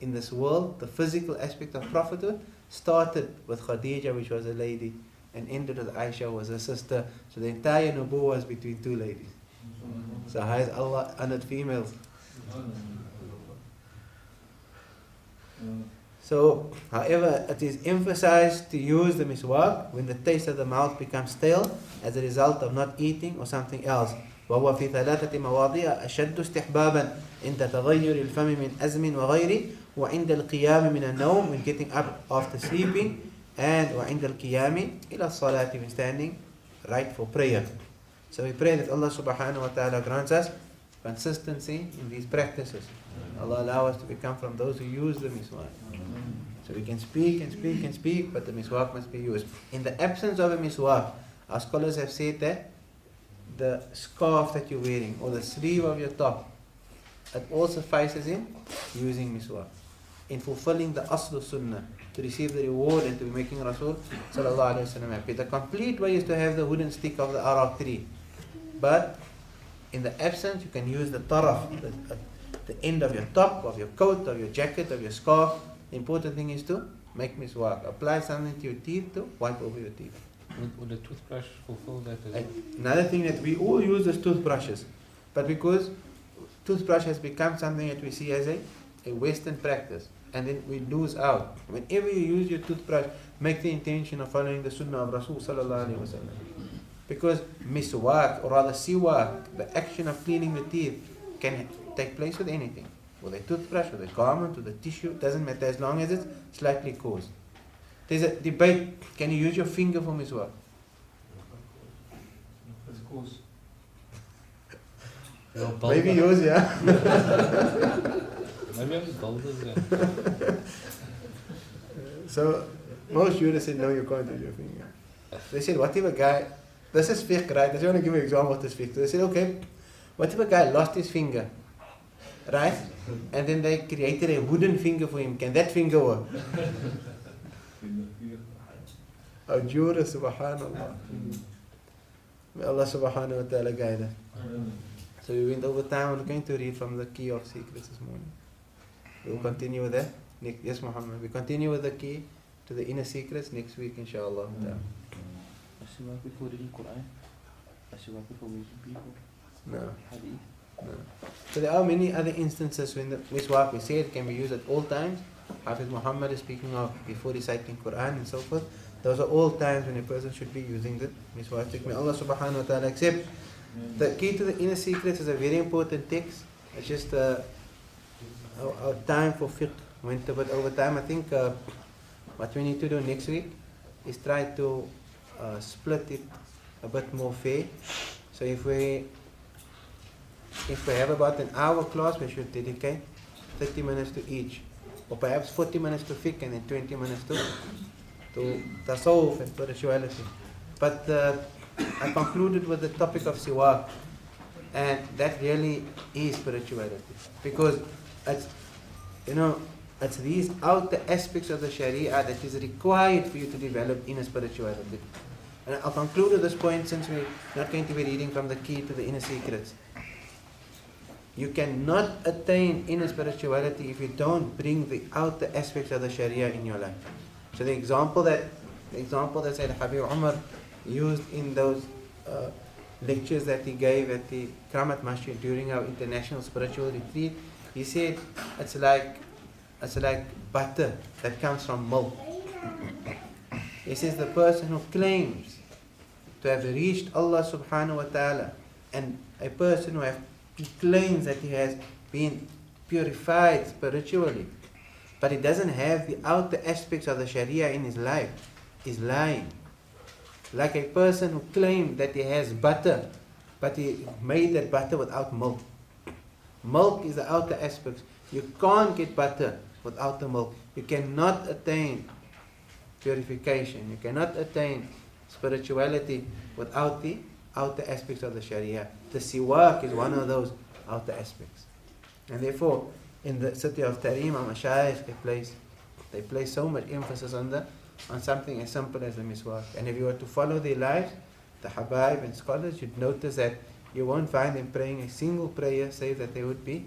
in this world, the physical aspect of prophethood, started with Khadija, which was a lady, and ended with Aisha, was a sister. So the entire Nubuwah was between two ladies. So how is Allah honored females? So, however, it is emphasized to use the miswak when the taste of the mouth becomes stale as a result of not eating or something else. وهو في ثلاثة مواضيع أشد استحبابا عند تغير الفم من أزم وغيره وعند القيام من النوم when getting up after sleeping and وعند القيام إلى الصلاة when standing right for prayer. So we pray that Allah subhanahu wa ta'ala grants us consistency in these practices. Allah allow us to become from those who use the miswak. So we can speak and speak and speak, but the miswak must be used. In the absence of a miswak, our scholars have said that the scarf that you're wearing or the sleeve of your top, it all suffices in using miswak. In fulfilling the aslu sunnah, to receive the reward and to be making Rasul happy. The complete way is to have the wooden stick of the arak tree. But in the absence, you can use the taraf, the, the end of your top, of your coat, of your jacket, of your scarf. The important thing is to make miswak. Apply something to your teeth to wipe over your teeth. Would, would a toothbrush fulfill that as well? Another thing that we all use is toothbrushes. But because toothbrush has become something that we see as a, a Western practice, and then we lose out. Whenever you use your toothbrush, make the intention of following the sunnah of Rasul sallallahu. Because miswak, or rather siwak, the action of cleaning the teeth, can take place with anything. With a toothbrush, with a garment, with a tissue, doesn't matter as long as it's slightly coarse. There's a debate, can you use your finger for miswak? Of course. Well, Maybe bulbous. yours, yeah. Maybe I'm bulbous, yeah. So most jurists said no, you can't use your finger. They said, what if a guy, this is fiqh, right? I just want to give you an example of this fiqh. They said, okay, what if a guy lost his finger, right? And then they created a wooden finger for him. Can that finger work? Jurist, subhanallah. May Allah subhanahu wa ta'ala guide us. So we went over time. We're going to read from the key of secrets this morning. We'll continue with that. Yes, Muhammad. We continue with the key to the inner secrets next week, inshallah. Mm. ta'ala. Asiwak before reading Quran. Before meeting people. No, Hadith. no. So there are many other instances when the miswak we say it can be used at all times. Hafiz Muhammad is speaking of before reciting Quran and so forth. Those are all times when a person should be using the miswak. May Allah subhanahu wa ta'ala accept. The key to the inner secrets is a very important text. It's just uh, our, our time for fiqh went a bit over time. I think uh, what we need to do next week is try to uh, split it a bit more fair. So if we if we have about an hour class, we should dedicate 30 minutes to each, or perhaps 40 minutes to fiqh and then 20 minutes to to tasawwuf and spirituality. But uh, I concluded with the topic of siwak, and that really is spirituality because it's you know it's these outer aspects of the Sharia that is required for you to develop inner spirituality. And I'll conclude at this point since we're not going to be reading from the key to the inner secrets. You cannot attain inner spirituality if you don't bring the outer aspects of the Sharia in your life. So the example that the example that said Habib Umar used in those uh, lectures that he gave at the Kramat Masjid during our international spiritual retreat. He said it's like it's like butter that comes from milk. He says the person who claims to have reached Allah subhanahu wa ta'ala and a person who have, he claims that he has been purified spiritually, but he doesn't have the outer aspects of the Sharia in his life, is lying. Like a person who claimed that he has butter, but he made that butter without milk. Milk is the outer aspects. You can't get butter without the milk. You cannot attain purification. You cannot attain spirituality without the outer aspects of the Sharia. The siwak is one of those outer aspects. And therefore, in the city of Tarim, our mashayikh, they place, they place so much emphasis on the on something as simple as the miswak. And if you were to follow their lives, the habaib and scholars, you'd notice that you won't find them praying a single prayer save that they would be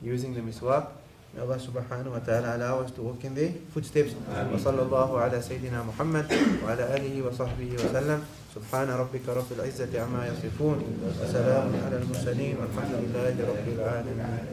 using the miswak. May Allah subhanahu wa ta'ala allow us to walk in their footsteps. وصلى الله على سيدنا محمد وعلى آله وصحبه وسلم سبحان ربك رب العزة عما يصفون وسلام على المرسلين والحمد لله رب العالمين